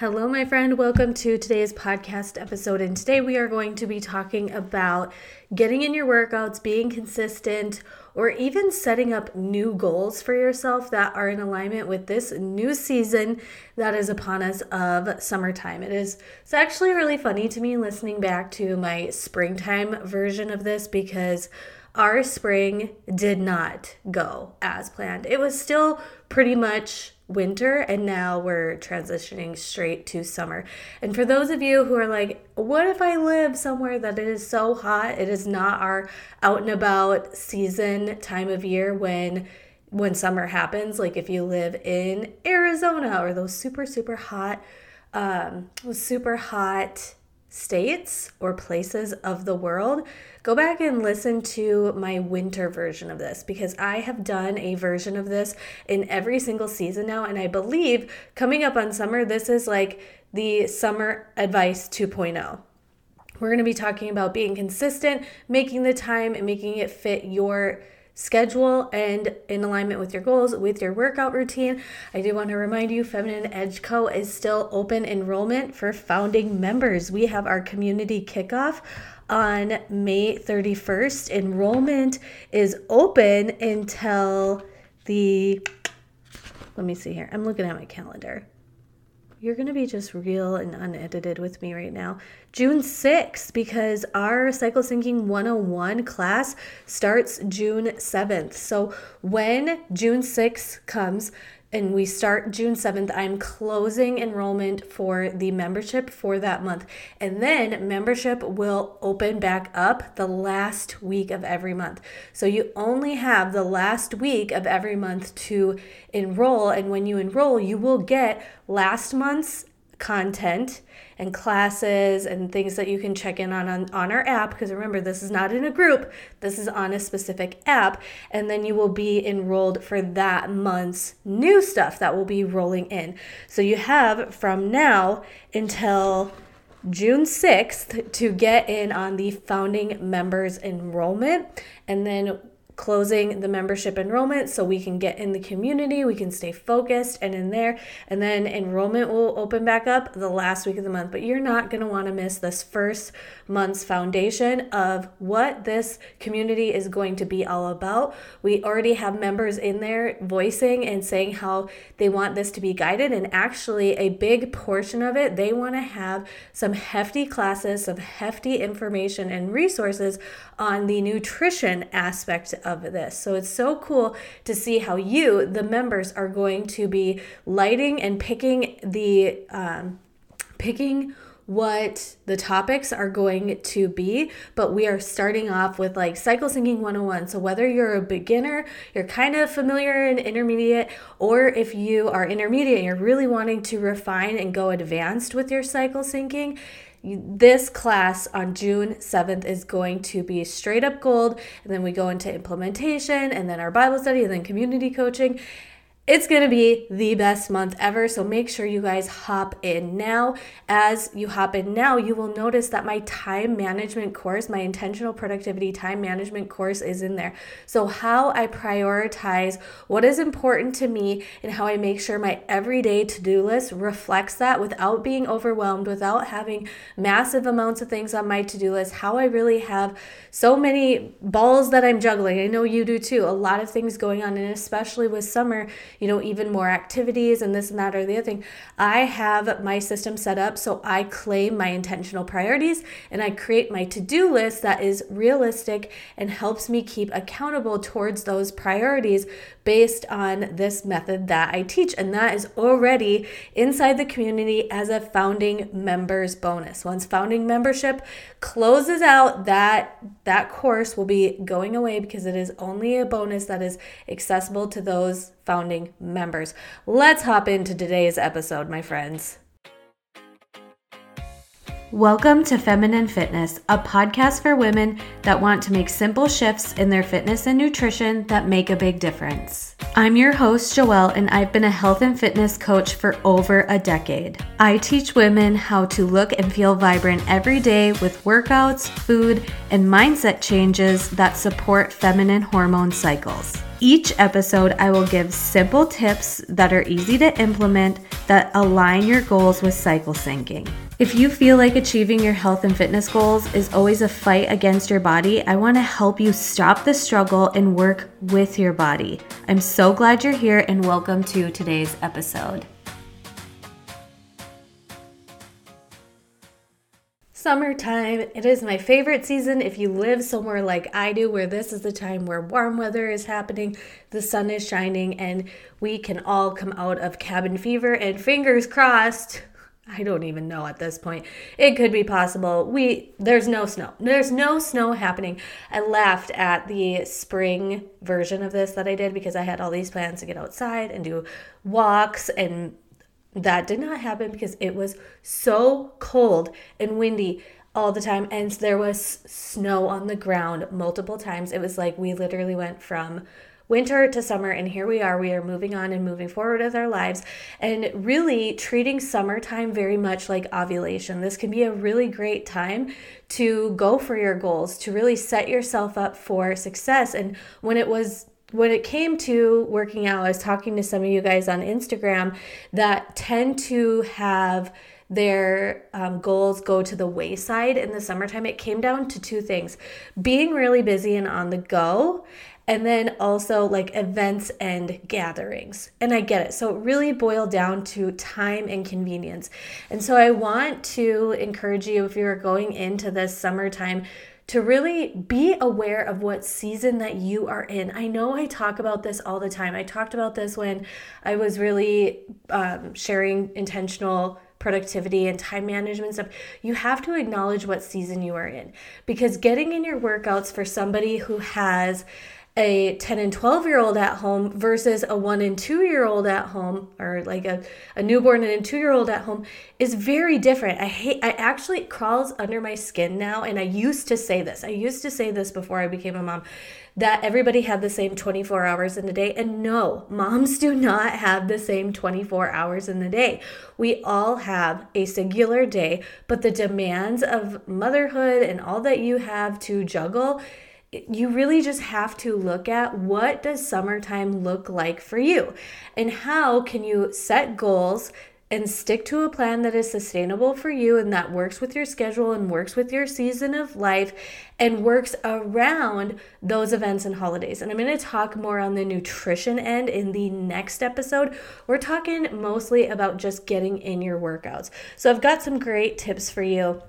Hello, my friend. Welcome to today's podcast episode. And today we are going to be talking about getting in your workouts, being consistent, or even setting up new goals for yourself that are in alignment with this new season that is upon us of summertime. It is it's actually really funny to me listening back to my springtime version of this because our spring did not go as planned. It was still pretty much winter and now we're transitioning straight to summer. And for those of you who are like, what if I live somewhere that it is so hot? It is not our out and about season time of year when when summer happens. Like if you live in Arizona or those super super hot um super hot states or places of the world, go back and listen to my winter version of this because I have done a version of this in every single season now. And I believe coming up on summer, this is like the summer advice 2.0. We're going to be talking about being consistent, making the time, and making it fit your schedule and in alignment with your goals, with your workout routine. I do want to remind you Feminine Edge Co. is still open enrollment for founding members. We have our community kickoff on May 31st. Enrollment is open until the, let me see here. I'm looking at my calendar you're going to be just real and unedited with me right now. June 6th, because our Cycle Syncing 101 class starts June 7th. So when June 6th comes, and we start June 7th, I'm closing enrollment for the membership for that month. And then membership will open back up the last week of every month. So you only have the last week of every month to enroll. And when you enroll, you will get last month's content and classes and things that you can check in on, on on our app because remember this is not in a group this is on a specific app and then you will be enrolled for that month's new stuff that will be rolling in. So you have from now until June 6th to get in on the founding members enrollment and then closing the membership enrollment so we can get in the community, we can stay focused and in there. And then enrollment will open back up the last week of the month. But you're not going to want to miss this first month's foundation of what this community is going to be all about. We already have members in there voicing and saying how they want this to be guided. And actually, a big portion of it, they want to have some hefty classes, some hefty information and resources on the nutrition aspect of this. So it's so cool to see how you, the members, are going to be lighting and picking the um, picking what the topics are going to be, but we are starting off with like cycle syncing 101. So, whether you're a beginner, you're kind of familiar and intermediate, or if you are intermediate and you're really wanting to refine and go advanced with your cycle syncing, this class on June 7th is going to be straight up gold. And then we go into implementation and then our Bible study and then community coaching. It's going to be the best month ever. So make sure you guys hop in now. As you hop in now, you will notice that my time management course, my intentional productivity time management course, is in there. So, how I prioritize what is important to me and how I make sure my everyday to do list reflects that without being overwhelmed, without having massive amounts of things on my to do list, how I really have so many balls that I'm juggling. I know you do too. A lot of things going on, and especially with summer you know, even more activities and this and that or the other thing. I have my system set up so I claim my intentional priorities and I create my to do list that is realistic and helps me keep accountable towards those priorities based on this method that I teach. And that is already inside the community as a founding members bonus. Once founding membership closes out, that that course will be going away because it is only a bonus that is accessible to those founding members. Let's hop into today's episode, my friends. Welcome to Feminine Fitness, a podcast for women that want to make simple shifts in their fitness and nutrition that make a big difference. I'm your host, Joelle, and I've been a health and fitness coach for over a decade. I teach women how to look and feel vibrant every day with workouts, food, and mindset changes that support feminine hormone cycles. Each episode, I will give simple tips that are easy to implement that align your goals with cycle syncing. If you feel like achieving your health and fitness goals is always a fight against your body, I want to help you stop the struggle and work with your body. I'm so glad you're here and welcome to today's episode. Summertime, it is my favorite season. If you live somewhere like I do, where this is the time where warm weather is happening, the sun is shining, and we can all come out of cabin fever, and fingers crossed, I don't even know at this point. It could be possible. We there's no snow. There's no snow happening. I laughed at the spring version of this that I did because I had all these plans to get outside and do walks and that did not happen because it was so cold and windy all the time and there was snow on the ground multiple times. It was like we literally went from winter to summer and here we are. We are moving on and moving forward with our lives and really treating summertime very much like ovulation. This can be a really great time to go for your goals to really set yourself up for success. And when it was when it came to working out i was talking to some of you guys on instagram that tend to have their um, goals go to the wayside in the summertime it came down to two things being really busy and on the go and then also like events and gatherings. And I get it. So it really boiled down to time and convenience. And so I want to encourage you if you're going into this summertime to really be aware of what season that you are in. I know I talk about this all the time. I talked about this when I was really um, sharing intentional productivity and time management stuff, you have to acknowledge what season you are in. Because getting in your workouts for somebody who has a 10 and 12 year old at home versus a 1 and 2 year old at home or like a, a newborn and a 2 year old at home is very different. I hate I actually crawls under my skin now and I used to say this. I used to say this before I became a mom that everybody had the same 24 hours in a day and no, moms do not have the same 24 hours in the day. We all have a singular day, but the demands of motherhood and all that you have to juggle you really just have to look at what does summertime look like for you and how can you set goals and stick to a plan that is sustainable for you and that works with your schedule and works with your season of life and works around those events and holidays. And I'm going to talk more on the nutrition end in the next episode. We're talking mostly about just getting in your workouts. So I've got some great tips for you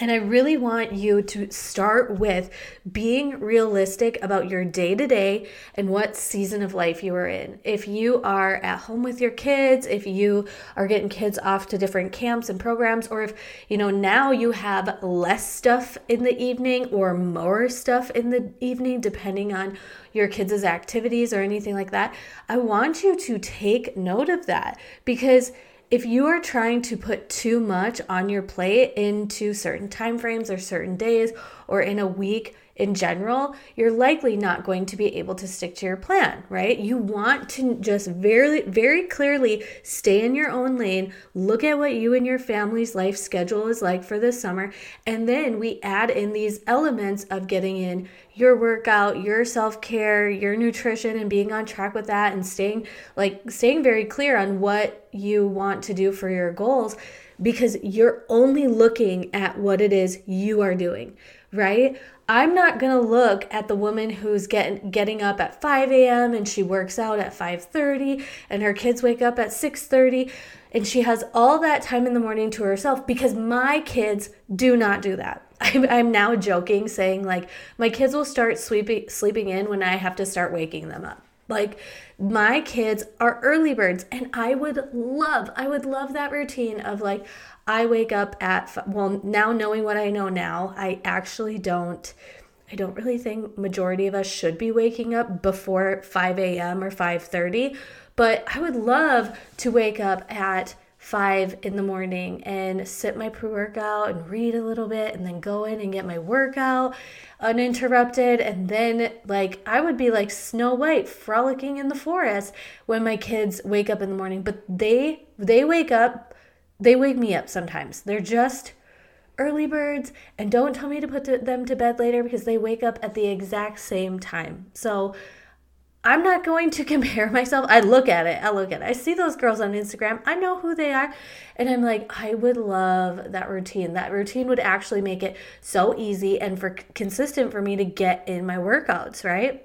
and I really want you to start with being realistic about your day to day and what season of life you are in. If you are at home with your kids, if you are getting kids off to different camps and programs, or if, you know, now you have less stuff in the evening or more stuff in the evening, depending on your kids' activities or anything like that, I want you to take note of that because if you are trying to put too much on your plate into certain time frames or certain days or in a week in general, you're likely not going to be able to stick to your plan, right? You want to just very, very clearly stay in your own lane, look at what you and your family's life schedule is like for the summer, and then we add in these elements of getting in your workout, your self-care, your nutrition and being on track with that and staying like staying very clear on what you want to do for your goals because you're only looking at what it is you are doing, right? I'm not gonna look at the woman who's getting getting up at 5 a.m. and she works out at 5:30 and her kids wake up at 6:30 and she has all that time in the morning to herself because my kids do not do that. I'm, I'm now joking, saying like my kids will start sleeping sleeping in when I have to start waking them up. Like my kids are early birds and I would love I would love that routine of like I wake up at well now knowing what I know now, I actually don't I don't really think majority of us should be waking up before 5 a.m. or 5:30, but I would love to wake up at 5 in the morning and sit my pre-workout and read a little bit and then go in and get my workout uninterrupted and then like I would be like Snow White frolicking in the forest when my kids wake up in the morning, but they they wake up they wake me up sometimes. They're just early birds and don't tell me to put them to bed later because they wake up at the exact same time. So I'm not going to compare myself. I look at it. I look at it. I see those girls on Instagram. I know who they are. And I'm like, I would love that routine. That routine would actually make it so easy and for consistent for me to get in my workouts, right?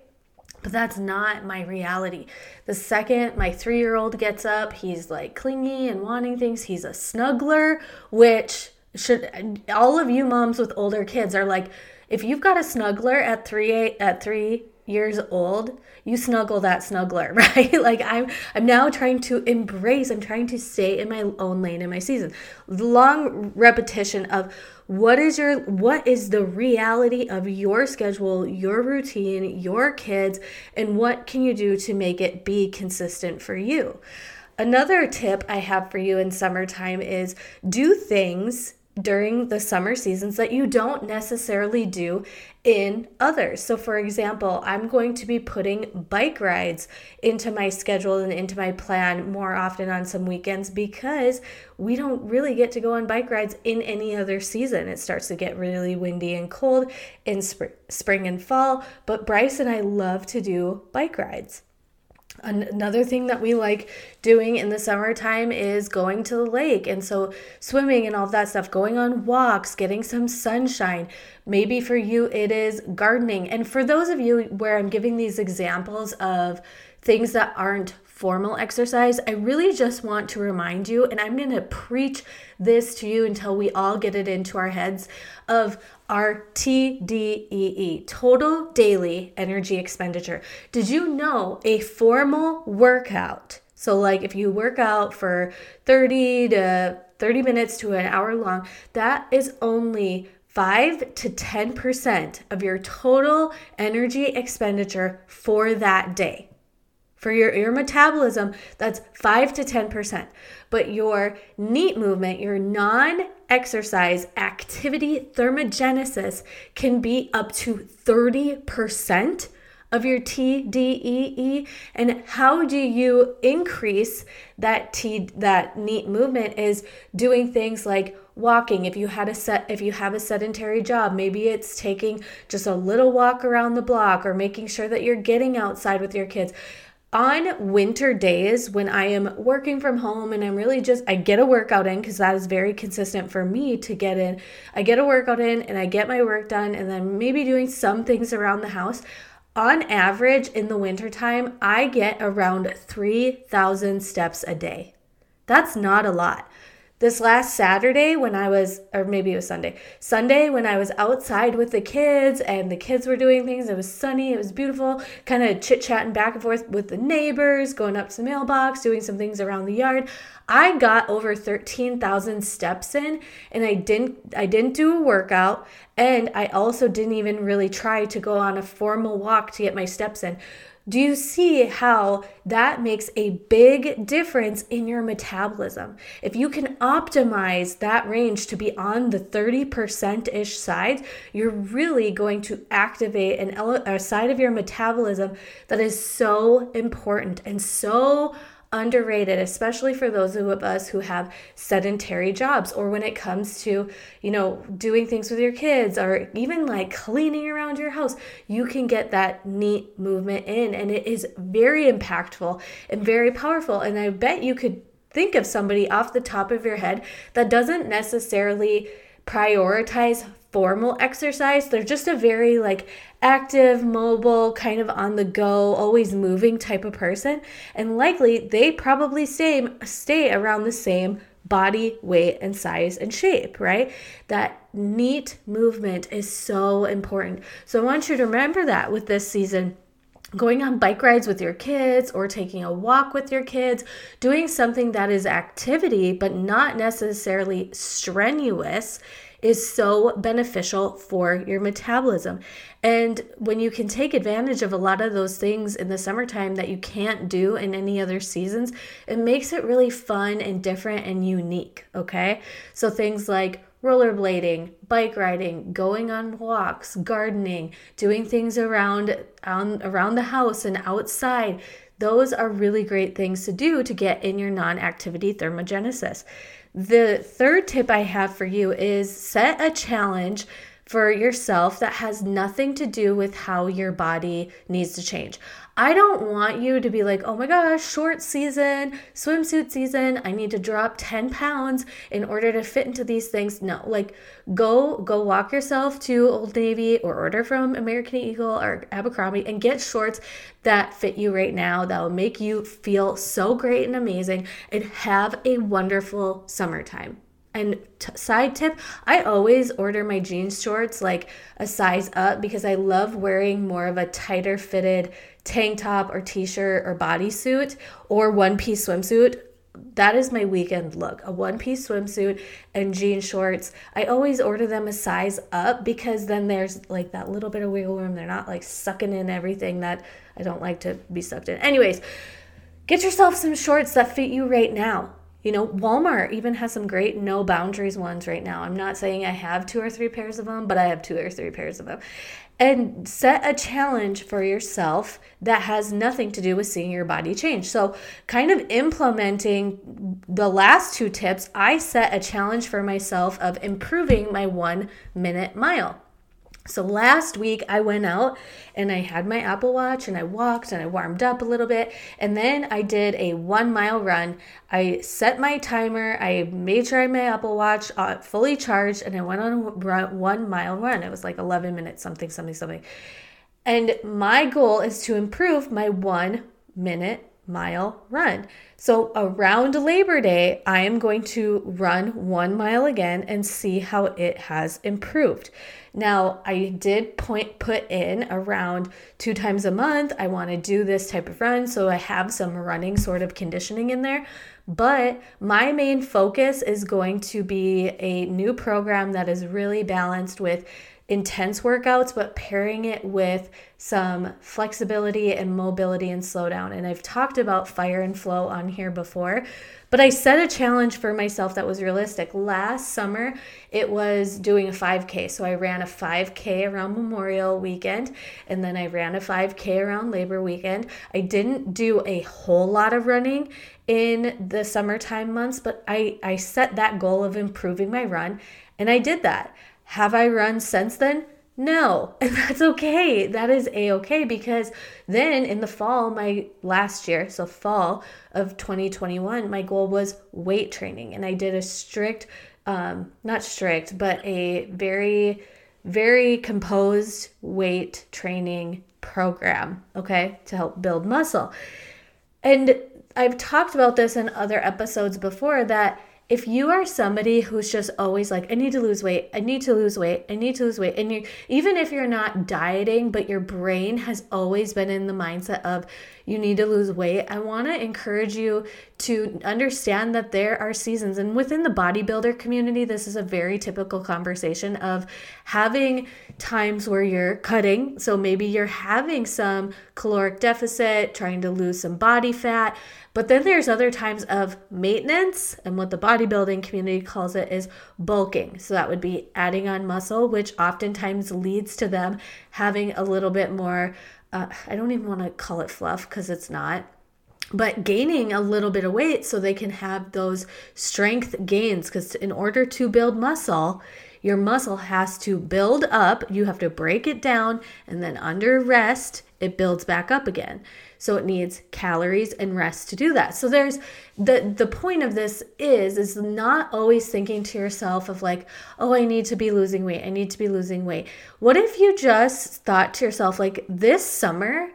But that's not my reality. The second my three year old gets up, he's like clingy and wanting things. He's a snuggler, which should all of you moms with older kids are like, if you've got a snuggler at three eight, at three years old, you snuggle that snuggler, right? like I'm I'm now trying to embrace, I'm trying to stay in my own lane in my season. Long repetition of what is your what is the reality of your schedule, your routine, your kids, and what can you do to make it be consistent for you? Another tip I have for you in summertime is do things during the summer seasons that you don't necessarily do in others. So, for example, I'm going to be putting bike rides into my schedule and into my plan more often on some weekends because we don't really get to go on bike rides in any other season. It starts to get really windy and cold in spring, spring and fall, but Bryce and I love to do bike rides. Another thing that we like doing in the summertime is going to the lake. And so, swimming and all that stuff, going on walks, getting some sunshine. Maybe for you, it is gardening. And for those of you where I'm giving these examples of things that aren't formal exercise, I really just want to remind you, and I'm going to preach this to you until we all get it into our heads of our TDEE, total daily energy expenditure. Did you know a formal workout? So, like if you work out for 30 to 30 minutes to an hour long, that is only 5 to 10% of your total energy expenditure for that day. For your, your metabolism, that's 5 to 10%. But your NEAT movement, your non exercise activity thermogenesis, can be up to 30% of your TDEE and how do you increase that T that NEAT movement is doing things like walking. If you had a set if you have a sedentary job maybe it's taking just a little walk around the block or making sure that you're getting outside with your kids on winter days when I am working from home and I'm really just, I get a workout in because that is very consistent for me to get in. I get a workout in and I get my work done and then maybe doing some things around the house. On average, in the wintertime, I get around 3,000 steps a day. That's not a lot this last Saturday when I was, or maybe it was Sunday, Sunday when I was outside with the kids and the kids were doing things. It was sunny, it was beautiful, kind of chit chatting back and forth with the neighbors, going up to the mailbox, doing some things around the yard. I got over 13,000 steps in and I didn't I didn't do a workout and I also didn't even really try to go on a formal walk to get my steps in. Do you see how that makes a big difference in your metabolism? If you can optimize that range to be on the 30% ish side, you're really going to activate an a side of your metabolism that is so important and so underrated, especially for those of us who have sedentary jobs or when it comes to, you know, doing things with your kids or even like cleaning around your house. You can get that NEAT movement in and it is very impactful and very powerful. And I bet you could think of somebody off the top of your head that doesn't necessarily prioritize formal exercise. They're just a very like active, mobile, kind of on the go, always moving type of person. And likely they probably stay stay around the same body weight and size and shape, right? That NEAT movement is so important. So I want you to remember that with this season going on bike rides with your kids or taking a walk with your kids, doing something that is activity but not necessarily strenuous is so beneficial for your metabolism. And when you can take advantage of a lot of those things in the summertime that you can't do in any other seasons, it makes it really fun and different and unique. Okay. So things like rollerblading, bike riding, going on walks, gardening, doing things around on, around the house and outside. Those are really great things to do to get in your non activity thermogenesis. The third tip I have for you is set a challenge for yourself that has nothing to do with how your body needs to change. I don't want you to be like, oh my gosh, short season, swimsuit season, I need to drop 10 pounds in order to fit into these things. No, like go go walk yourself to Old Navy or order from American Eagle or Abercrombie and get shorts that fit you right now that will make you feel so great and amazing and have a wonderful summertime. And t- side tip, I always order my jeans shorts like a size up because I love wearing more of a tighter fitted tank top or t-shirt or bodysuit or one piece swimsuit. That is my weekend look a one piece swimsuit and jean shorts. I always order them a size up because then there's like that little bit of wiggle room. They're not like sucking in everything that i don't like to be sucked in. Anyways get yourself some shorts that fit you right now you know, Walmart even has some great no boundaries ones right now. I'm not saying I have two or three pairs of them, but I have two or three pairs of them and set a challenge for yourself that has nothing to do with seeing your body change. So, kind of implementing the last two tips, I set a challenge for myself of improving my one minute mile. So last week I went out and I had my Apple Watch and I walked and I warmed up a little bit and then I did a one mile run. I set my timer. I made sure I had my Apple Watch uh, fully charged and I went on a one mile run. It was like 11 minutes, something, something, something. And my goal is to improve my one minute mile run. So around Labor Day, I am going to run one mile again and see how it has improved. Now, I did point put in around two times a month. I want to do this type of run, so I have some running sort of conditioning in there. But my main focus is going to be a new program that is really balanced with intense workouts, but pairing it with some flexibility and mobility and slowdown. And I've talked about fire and flow on here before, but I set a challenge for myself that was realistic. Last summer, it was doing a 5K. So I ran a 5K around Memorial weekend, and then I ran a 5K around Labor weekend. I didn't do a whole lot of running in the summertime months, but I, I set that goal of improving my run, and I did that. Have I run since then? No, and that's okay. That is a okay because then in the fall, my last year, so fall of 2021, my goal was weight training, and I did a strict, um, not strict, but a very, very composed weight training program, okay, to help build muscle. And I've talked about this in other episodes before that if you are somebody who's just always like, I need to lose weight, I need to lose weight, I need to lose weight, and you even if you're not dieting, but your brain has always been in the mindset of you need to lose weight, I want to encourage you to understand that there are seasons. And within the bodybuilder community, this is a very typical conversation of having times where you're cutting. So maybe you're having some caloric deficit, trying to lose some body fat. But then there's other times of maintenance, and what the bodybuilding community calls it is bulking. So that would be adding on muscle, which oftentimes leads to them having a little bit more uh, I don't even want to call it fluff because it's not, but gaining a little bit of weight so they can have those strength gains. Because in order to build muscle, your muscle has to build up. You have to break it down, and then under rest, it builds back up again. So it needs calories and rest to do that. So there's the the point of this is is not always thinking to yourself of like, "Oh, I need to be losing weight. I need to be losing weight." What if you just thought to yourself like, "This summer,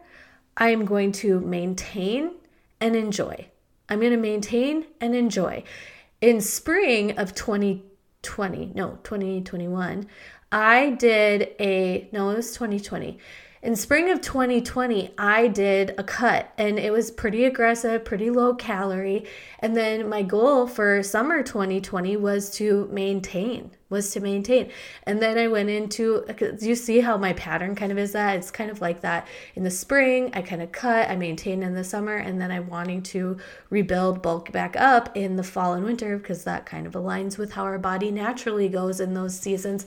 I am going to maintain and enjoy. I'm going to maintain and enjoy." In spring of 2020, no, 2021, I did a no, it was 2020 in spring of 2020, I did a cut and it was pretty aggressive, pretty low calorie. And then my goal for summer 2020 was to maintain, was to maintain. And then I went into, you see how my pattern kind of is that? It's kind of like that. In the spring, I kind of cut, I maintain in the summer, and then I'm wanting to rebuild, bulk back up in the fall and winter because that kind of aligns with how our body naturally goes in those seasons.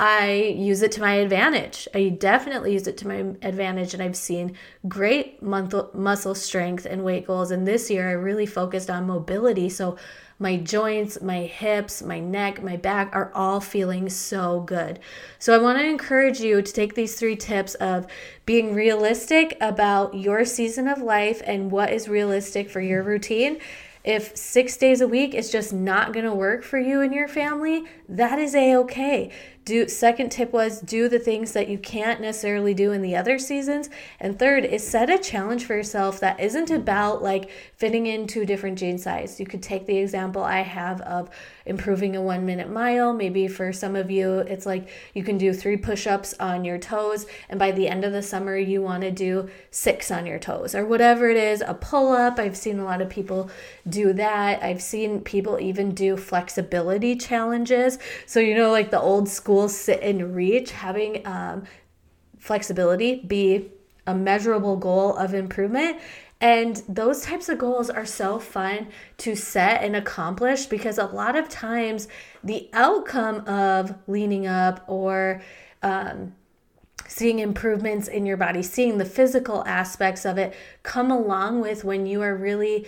I use it to my advantage. I definitely use it to my advantage, and I've seen great muscle strength and weight goals. And this year, I really focused on mobility. So my joints, my hips, my neck, my back are all feeling so good. So I want to encourage you to take these three tips of being realistic about your season of life and what is realistic for your routine if six days a week is just not going to work for you and your family, that is a okay do second tip was do the things that you can't necessarily do in the other seasons. And third is set a challenge for yourself that isn't about like fitting into different jean size. You could take the example i have of improving a one minute mile. Maybe for some of you it's like you can do three push-ups on your toes and by the end of the summer you want to do six on your toes or whatever it is a pull-up. I've seen a lot of people do that. I've seen people even do flexibility challenges. So you know like the old school sit and reach, having um, flexibility be a measurable goal of improvement. And those types of goals are so fun to set and accomplish because a lot of times the outcome of leaning up or um, seeing improvements in your body, seeing the physical aspects of it come along with when you are really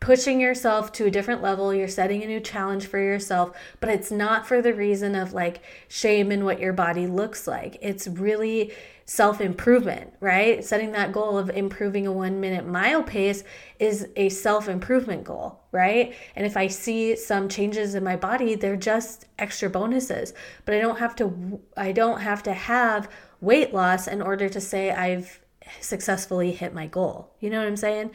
pushing yourself to a different level. You're setting a new challenge for yourself, but it's not for the reason of like shame in what your body looks like. It's really self improvement, right? Setting that goal of improving a one minute mile pace is a self improvement goal, right? And if I see some changes in my body, they're just extra bonuses. But I don't have to, I don't have to have weight loss in order to say I've successfully hit my goal. You know what I'm saying?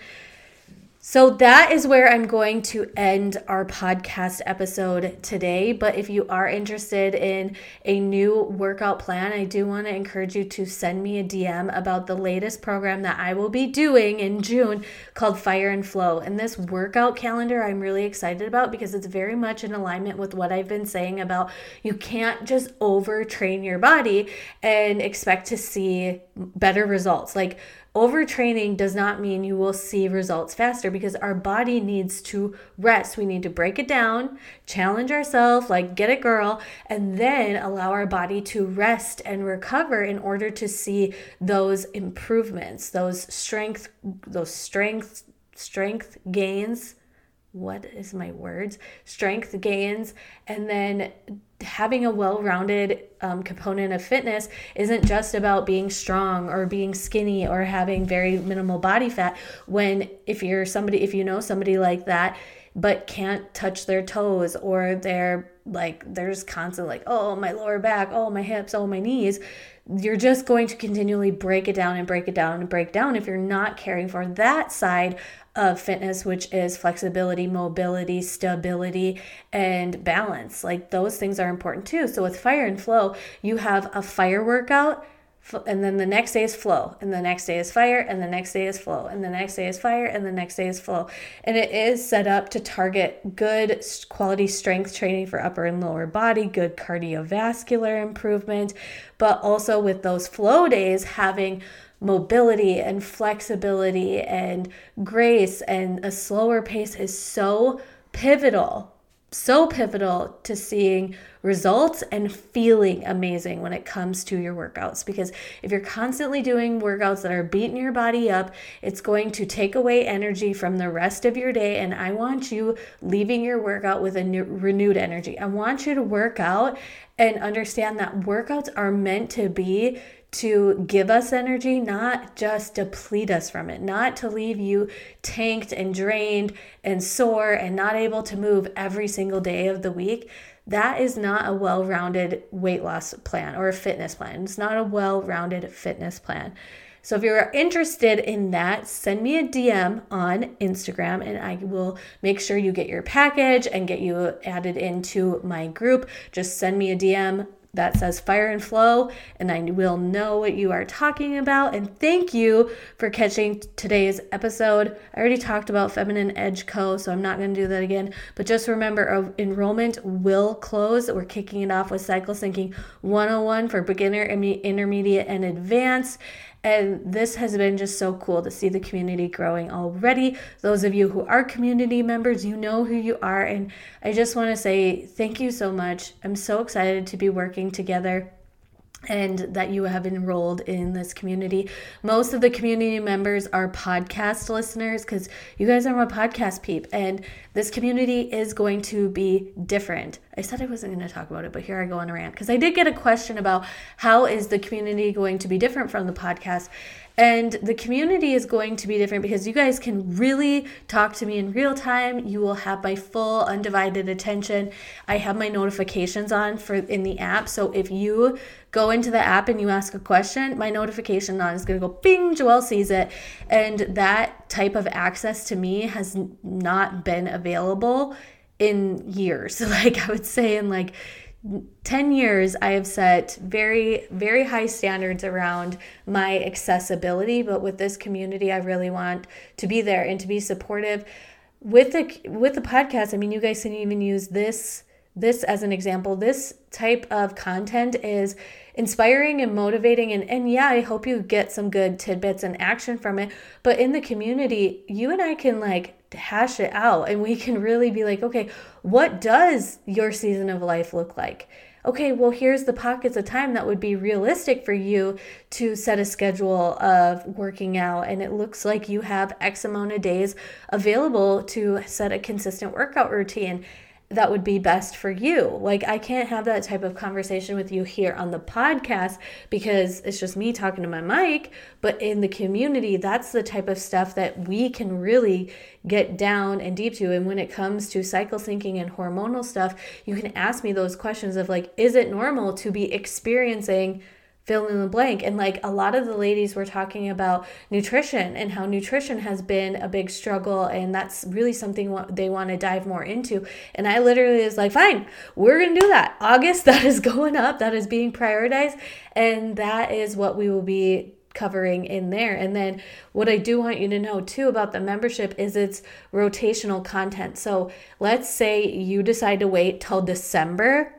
So that is where I'm going to end our podcast episode today. But if you are interested in a new workout plan, I do want to encourage you to send me a DM about the latest program that I will be doing in June called Fire and Flow. And this workout calendar I'm really excited about because it's very much in alignment with what I've been saying about you can't just overtrain your body and expect to see better results. Like Overtraining does not mean you will see results faster because our body needs to rest. We need to break it down, challenge ourselves, like get it, girl, and then allow our body to rest and recover in order to see those improvements, those strength, those strength, strength gains what is my words strength gains and then having a well-rounded um, component of fitness isn't just about being strong or being skinny or having very minimal body fat when if you're somebody if you know somebody like that but can't touch their toes or they're like they're just constant like oh my lower back oh my hips oh my knees you're just going to continually break it down and break it down and break down if you're not caring for that side of fitness, which is flexibility, mobility, stability, and balance. Like those things are important too. So with fire and flow, you have a fire workout. And then the next day is flow, and the next day is fire, and the next day is flow, and the next day is fire, and the next day is flow. And it is set up to target good quality strength training for upper and lower body, good cardiovascular improvement, but also with those flow days having mobility and flexibility and grace and a slower pace is so pivotal so pivotal to seeing results and feeling amazing when it comes to your workouts. Because if you're constantly doing workouts that are beating your body up, it's going to take away energy from the rest of your day. And I want you leaving your workout with a new, renewed energy. I want you to work out and understand that workouts are meant to be to give us energy, not just deplete us from it, not to leave you tanked and drained and sore and not able to move every single day of the week. That is not a well rounded weight loss plan or a fitness plan. It's not a well rounded fitness plan. So if you're interested in that, send me a DM on Instagram and I will make sure you get your package and get you added into my group. Just send me a DM that says fire and flow, and I will know what you are talking about. And thank you for catching today's episode. I already talked about Feminine Edge Co., so I'm not going to do that again. But just remember, uh, enrollment will close. We're kicking it off with Cycle Syncing 101 for beginner, intermediate, and advanced. And this has been just so cool to see the community growing already. Those of you who are community members, you know who you are. And I just want to say thank you so much. I'm so excited to be working together and that you have enrolled in this community. Most of the community members are podcast listeners because you guys are my podcast peep, and this community is going to be different. I said I wasn't going to talk about it, but here I go on a rant because I did get a question about how is the community going to be different from the podcast. And the community is going to be different because you guys can really talk to me in real time. You will have my full undivided attention. I have my notifications on for in the app. So if you go into the app and you ask a question, my notification on is going to go bing, Joelle sees it. And that type of access to me has not been available in years. Like I would say in like 10 years i have set very very high standards around my accessibility but with this community i really want to be there and to be supportive. With the with the podcast i mean you guys can even use this this as an example. This type of content is inspiring and motivating and, and yeah i hope you get some good tidbits and action from it. But in the community you and i can like hash it out and we can really be like, okay, what does your season of life look like? Okay, well, here's the pockets of time that would be realistic for you to set a schedule of working out. And it looks like you have X amount of days available to set a consistent workout routine that would be best for you. Like, I can't have that type of conversation with you here on the podcast because it's just me talking to my mic. But in the community, that's the type of stuff that we can really get down and deep to. And when it comes to cycle syncing and hormonal stuff, you can ask me those questions of like, is it normal to be experiencing fill in the blank. And like a lot of the ladies were talking about nutrition and how nutrition has been a big struggle. And that's really something they want to dive more into. And I literally was like, fine, we're going to do that. August, that is going up, that is being prioritized. And that is what we will be covering in there. And then what I do want you to know too about the membership is it's rotational content. So let's say you decide to wait till December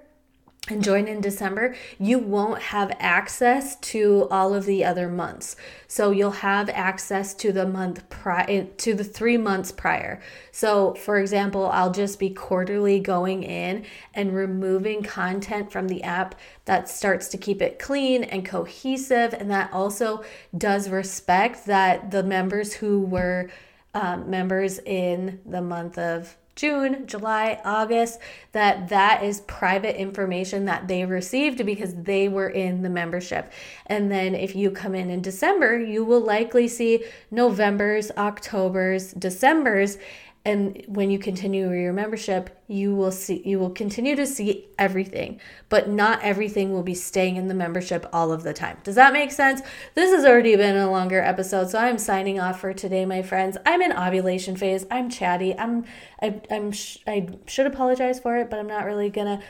and join in December, you won't have access to all of the other months. So you'll have access to the month prior to the 3 months prior. So for example, I'll just be quarterly going in and removing content from the app that starts to keep it clean and cohesive and that also does respect that the members who were um, members in the month of June, July, August, that that is private information that they received because they were in the membership. And then if you come in in December, you will likely see November's, October's, December's and when you continue your membership you will see you will continue to see everything but not everything will be staying in the membership all of the time. Does that make sense? This has already been a longer episode so i'm signing off for today my friends. I'm in ovulation phase. I'm chatty. I'm I, i'm sh- i should apologize for it but i'm not really gonna.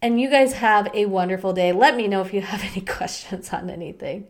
And you guys have a wonderful day. Let me know if you have any questions on anything